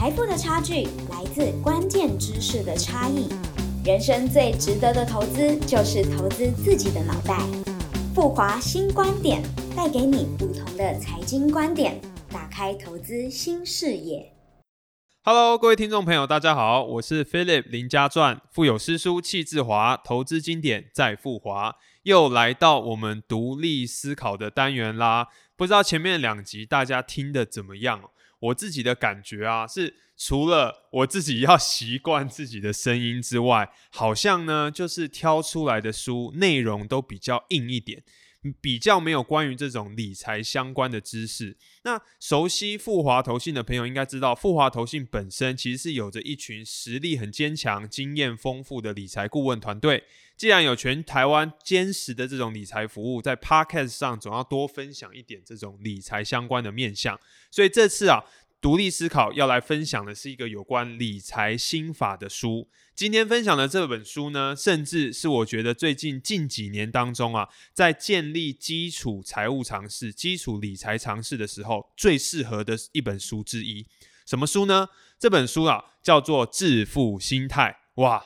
财富的差距来自关键知识的差异。人生最值得的投资就是投资自己的脑袋。富华新观点带给你不同的财经观点，打开投资新视野。Hello，各位听众朋友，大家好，我是 Philip 林家传，富有诗书气自华，投资经典在富华，又来到我们独立思考的单元啦。不知道前面两集大家听的怎么样？我自己的感觉啊，是除了我自己要习惯自己的声音之外，好像呢，就是挑出来的书内容都比较硬一点。比较没有关于这种理财相关的知识。那熟悉富华投信的朋友应该知道，富华投信本身其实是有着一群实力很坚强、经验丰富的理财顾问团队。既然有全台湾坚实的这种理财服务，在 Podcast 上总要多分享一点这种理财相关的面向。所以这次啊，独立思考要来分享的是一个有关理财心法的书。今天分享的这本书呢，甚至是我觉得最近近几年当中啊，在建立基础财务常识、基础理财常识的时候，最适合的一本书之一。什么书呢？这本书啊，叫做《致富心态》。哇，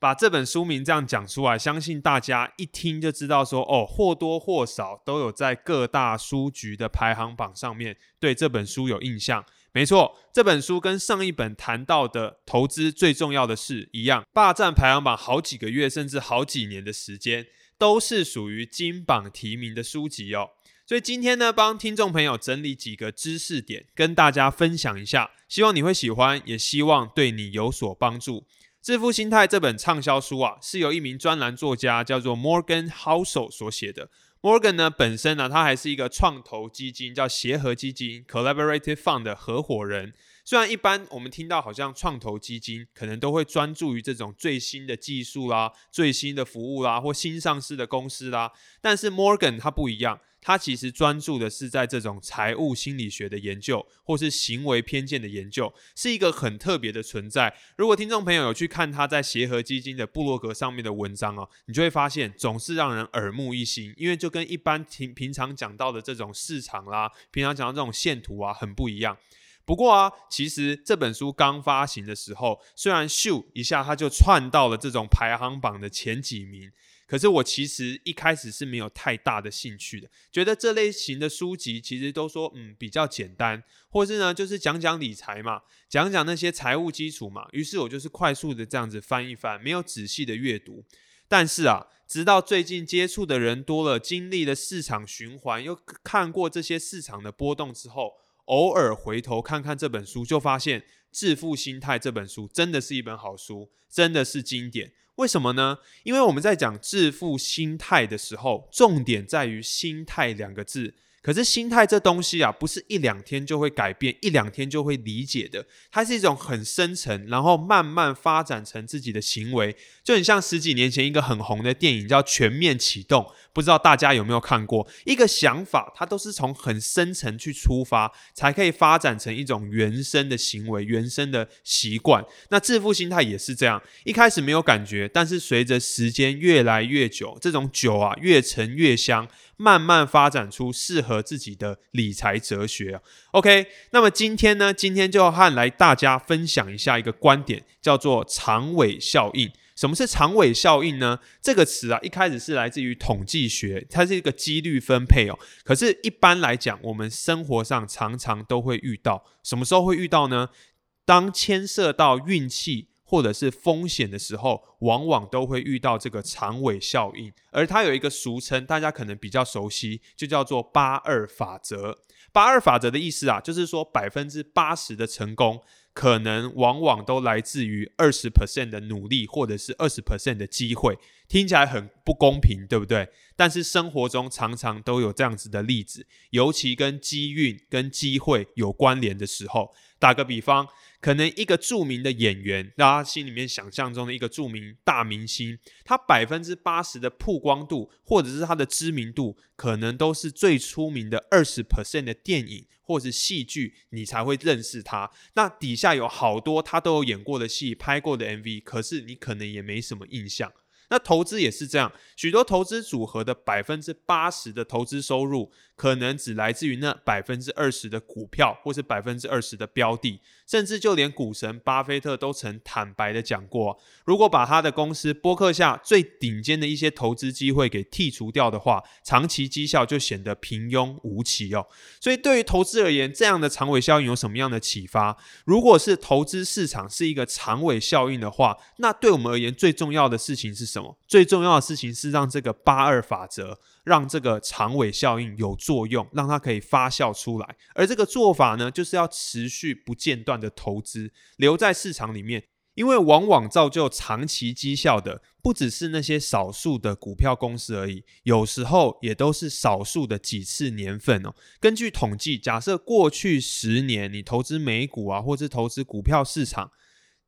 把这本书名这样讲出来，相信大家一听就知道说，哦，或多或少都有在各大书局的排行榜上面对这本书有印象。没错，这本书跟上一本谈到的投资最重要的事一样，霸占排行榜好几个月，甚至好几年的时间，都是属于金榜题名的书籍哦。所以今天呢，帮听众朋友整理几个知识点，跟大家分享一下，希望你会喜欢，也希望对你有所帮助。《致富心态》这本畅销书啊，是由一名专栏作家叫做 Morgan Housel 所写的。Morgan 呢，本身呢，他还是一个创投基金叫协和基金 （Collaborative Fund） 的合伙人。虽然一般我们听到好像创投基金可能都会专注于这种最新的技术啦、最新的服务啦，或新上市的公司啦，但是 Morgan 他不一样，他其实专注的是在这种财务心理学的研究，或是行为偏见的研究，是一个很特别的存在。如果听众朋友有去看他在协和基金的部落格上面的文章哦，你就会发现总是让人耳目一新，因为就跟一般平平常讲到的这种市场啦，平常讲到这种线图啊，很不一样。不过啊，其实这本书刚发行的时候，虽然咻一下它就窜到了这种排行榜的前几名，可是我其实一开始是没有太大的兴趣的，觉得这类型的书籍其实都说嗯比较简单，或是呢就是讲讲理财嘛，讲讲那些财务基础嘛，于是我就是快速的这样子翻一翻，没有仔细的阅读。但是啊，直到最近接触的人多了，经历了市场循环，又看过这些市场的波动之后。偶尔回头看看这本书，就发现《致富心态》这本书真的是一本好书，真的是经典。为什么呢？因为我们在讲致富心态的时候，重点在于“心态”两个字。可是心态这东西啊，不是一两天就会改变，一两天就会理解的。它是一种很深层，然后慢慢发展成自己的行为。就很像十几年前一个很红的电影叫《全面启动》，不知道大家有没有看过？一个想法，它都是从很深层去出发，才可以发展成一种原生的行为、原生的习惯。那致富心态也是这样，一开始没有感觉，但是随着时间越来越久，这种酒啊越陈越香。慢慢发展出适合自己的理财哲学。OK，那么今天呢？今天就和来大家分享一下一个观点，叫做长尾效应。什么是长尾效应呢？这个词啊，一开始是来自于统计学，它是一个几率分配哦。可是，一般来讲，我们生活上常常都会遇到。什么时候会遇到呢？当牵涉到运气。或者是风险的时候，往往都会遇到这个长尾效应，而它有一个俗称，大家可能比较熟悉，就叫做八二法则。八二法则的意思啊，就是说百分之八十的成功，可能往往都来自于二十 percent 的努力，或者是二十 percent 的机会。听起来很不公平，对不对？但是生活中常常都有这样子的例子，尤其跟机运、跟机会有关联的时候。打个比方。可能一个著名的演员，大家心里面想象中的一个著名大明星，他百分之八十的曝光度，或者是他的知名度，可能都是最出名的二十 percent 的电影或是戏剧，你才会认识他。那底下有好多他都有演过的戏、拍过的 MV，可是你可能也没什么印象。那投资也是这样，许多投资组合的百分之八十的投资收入，可能只来自于那百分之二十的股票，或是百分之二十的标的，甚至就连股神巴菲特都曾坦白的讲过，如果把他的公司波克下最顶尖的一些投资机会给剔除掉的话，长期绩效就显得平庸无奇哦。所以对于投资而言，这样的长尾效应有什么样的启发？如果是投资市场是一个长尾效应的话，那对我们而言最重要的事情是什么？最重要的事情是让这个八二法则，让这个长尾效应有作用，让它可以发酵出来。而这个做法呢，就是要持续不间断的投资，留在市场里面。因为往往造就长期绩效的，不只是那些少数的股票公司而已，有时候也都是少数的几次年份哦。根据统计，假设过去十年你投资美股啊，或是投资股票市场，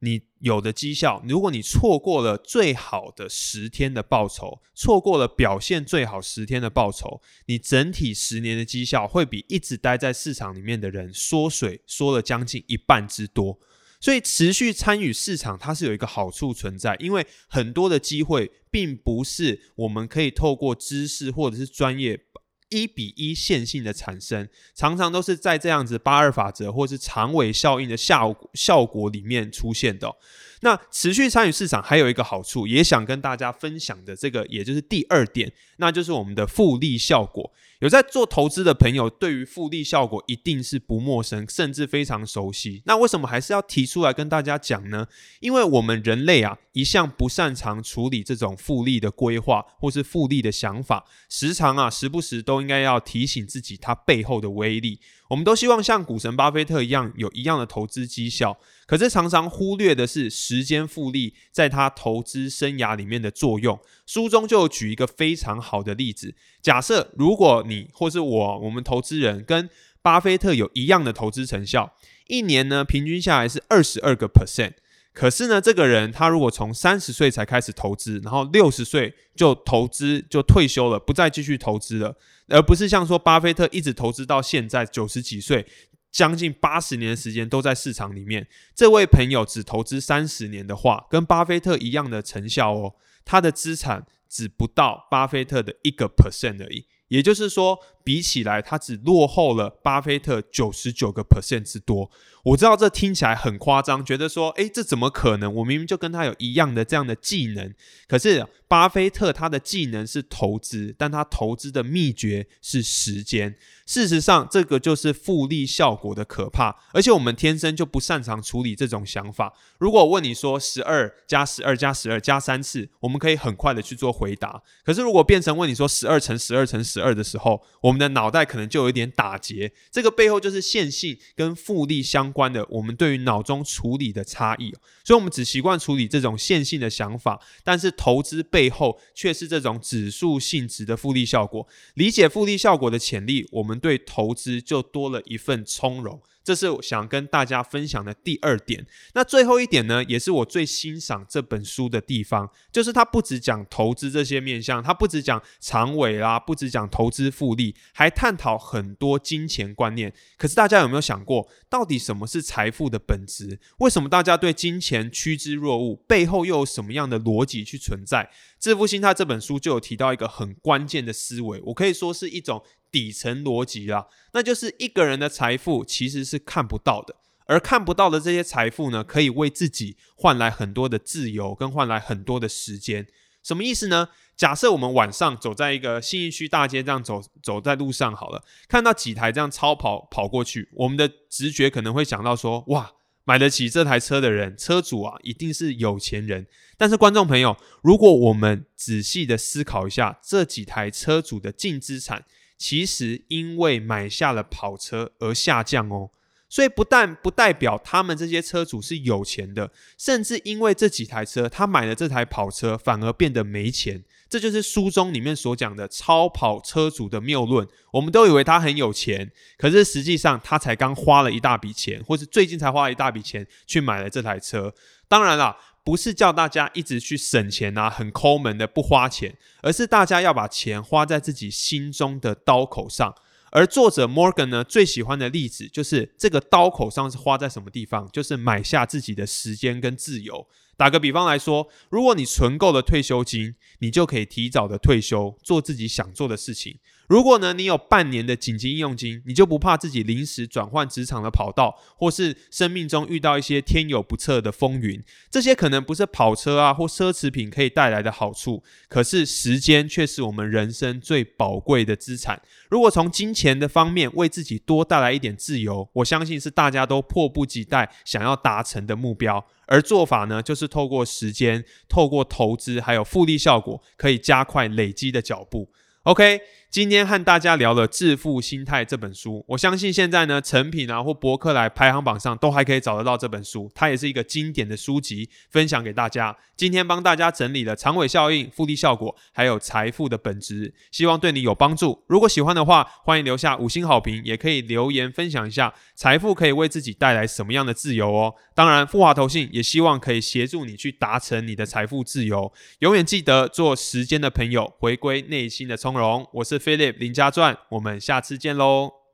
你有的绩效，如果你错过了最好的十天的报酬，错过了表现最好十天的报酬，你整体十年的绩效会比一直待在市场里面的人缩水，缩了将近一半之多。所以持续参与市场，它是有一个好处存在，因为很多的机会并不是我们可以透过知识或者是专业。一比一线性的产生，常常都是在这样子八二法则或是长尾效应的效效果里面出现的。那持续参与市场还有一个好处，也想跟大家分享的这个，也就是第二点，那就是我们的复利效果。有在做投资的朋友，对于复利效果一定是不陌生，甚至非常熟悉。那为什么还是要提出来跟大家讲呢？因为我们人类啊，一向不擅长处理这种复利的规划或是复利的想法，时常啊，时不时都应该要提醒自己它背后的威力。我们都希望像股神巴菲特一样有一样的投资绩效，可是常常忽略的是时间复利在他投资生涯里面的作用。书中就举一个非常好的例子：假设如果你或是我，我们投资人跟巴菲特有一样的投资成效，一年呢平均下来是二十二个 percent。可是呢，这个人他如果从三十岁才开始投资，然后六十岁就投资就退休了，不再继续投资了。而不是像说巴菲特一直投资到现在九十几岁，将近八十年的时间都在市场里面。这位朋友只投资三十年的话，跟巴菲特一样的成效哦，他的资产只不到巴菲特的一个 percent 而已。也就是说，比起来，他只落后了巴菲特九十九个 percent 之多。我知道这听起来很夸张，觉得说，诶，这怎么可能？我明明就跟他有一样的这样的技能。可是，巴菲特他的技能是投资，但他投资的秘诀是时间。事实上，这个就是复利效果的可怕。而且，我们天生就不擅长处理这种想法。如果我问你说十二加十二加十二加三次，我们可以很快的去做回答。可是，如果变成问你说十二乘十二乘十二的时候，我们的脑袋可能就有一点打结。这个背后就是线性跟复利相关的，我们对于脑中处理的差异。所以，我们只习惯处理这种线性的想法，但是投资背后却是这种指数性质的复利效果。理解复利效果的潜力，我们对投资就多了一份从容。这是我想跟大家分享的第二点。那最后一点呢，也是我最欣赏这本书的地方，就是它不只讲投资这些面向，它不只讲长尾啦，不只讲投资复利，还探讨很多金钱观念。可是大家有没有想过，到底什么是财富的本质？为什么大家对金钱趋之若鹜？背后又有什么样的逻辑去存在？《致富心态》这本书就有提到一个很关键的思维，我可以说是一种。底层逻辑啦，那就是一个人的财富其实是看不到的，而看不到的这些财富呢，可以为自己换来很多的自由，跟换来很多的时间。什么意思呢？假设我们晚上走在一个信义区大街这样走，走在路上好了，看到几台这样超跑跑过去，我们的直觉可能会想到说：哇，买得起这台车的人，车主啊，一定是有钱人。但是观众朋友，如果我们仔细的思考一下，这几台车主的净资产。其实因为买下了跑车而下降哦，所以不但不代表他们这些车主是有钱的，甚至因为这几台车，他买了这台跑车反而变得没钱。这就是书中里面所讲的超跑车主的谬论。我们都以为他很有钱，可是实际上他才刚花了一大笔钱，或是最近才花了一大笔钱去买了这台车。当然了。不是叫大家一直去省钱啊，很抠门的不花钱，而是大家要把钱花在自己心中的刀口上。而作者 Morgan 呢，最喜欢的例子就是这个刀口上是花在什么地方，就是买下自己的时间跟自由。打个比方来说，如果你存够了退休金，你就可以提早的退休，做自己想做的事情。如果呢，你有半年的紧急应用金，你就不怕自己临时转换职场的跑道，或是生命中遇到一些天有不测的风云。这些可能不是跑车啊或奢侈品可以带来的好处，可是时间却是我们人生最宝贵的资产。如果从金钱的方面为自己多带来一点自由，我相信是大家都迫不及待想要达成的目标。而做法呢，就是透过时间、透过投资，还有复利效果，可以加快累积的脚步。OK。今天和大家聊了《致富心态》这本书，我相信现在呢，成品啊或博客来排行榜上都还可以找得到这本书，它也是一个经典的书籍，分享给大家。今天帮大家整理了长尾效应、复利效果，还有财富的本质，希望对你有帮助。如果喜欢的话，欢迎留下五星好评，也可以留言分享一下财富可以为自己带来什么样的自由哦。当然，富华投信也希望可以协助你去达成你的财富自由。永远记得做时间的朋友，回归内心的从容。我是是。Philip 林家传，我们下次见喽。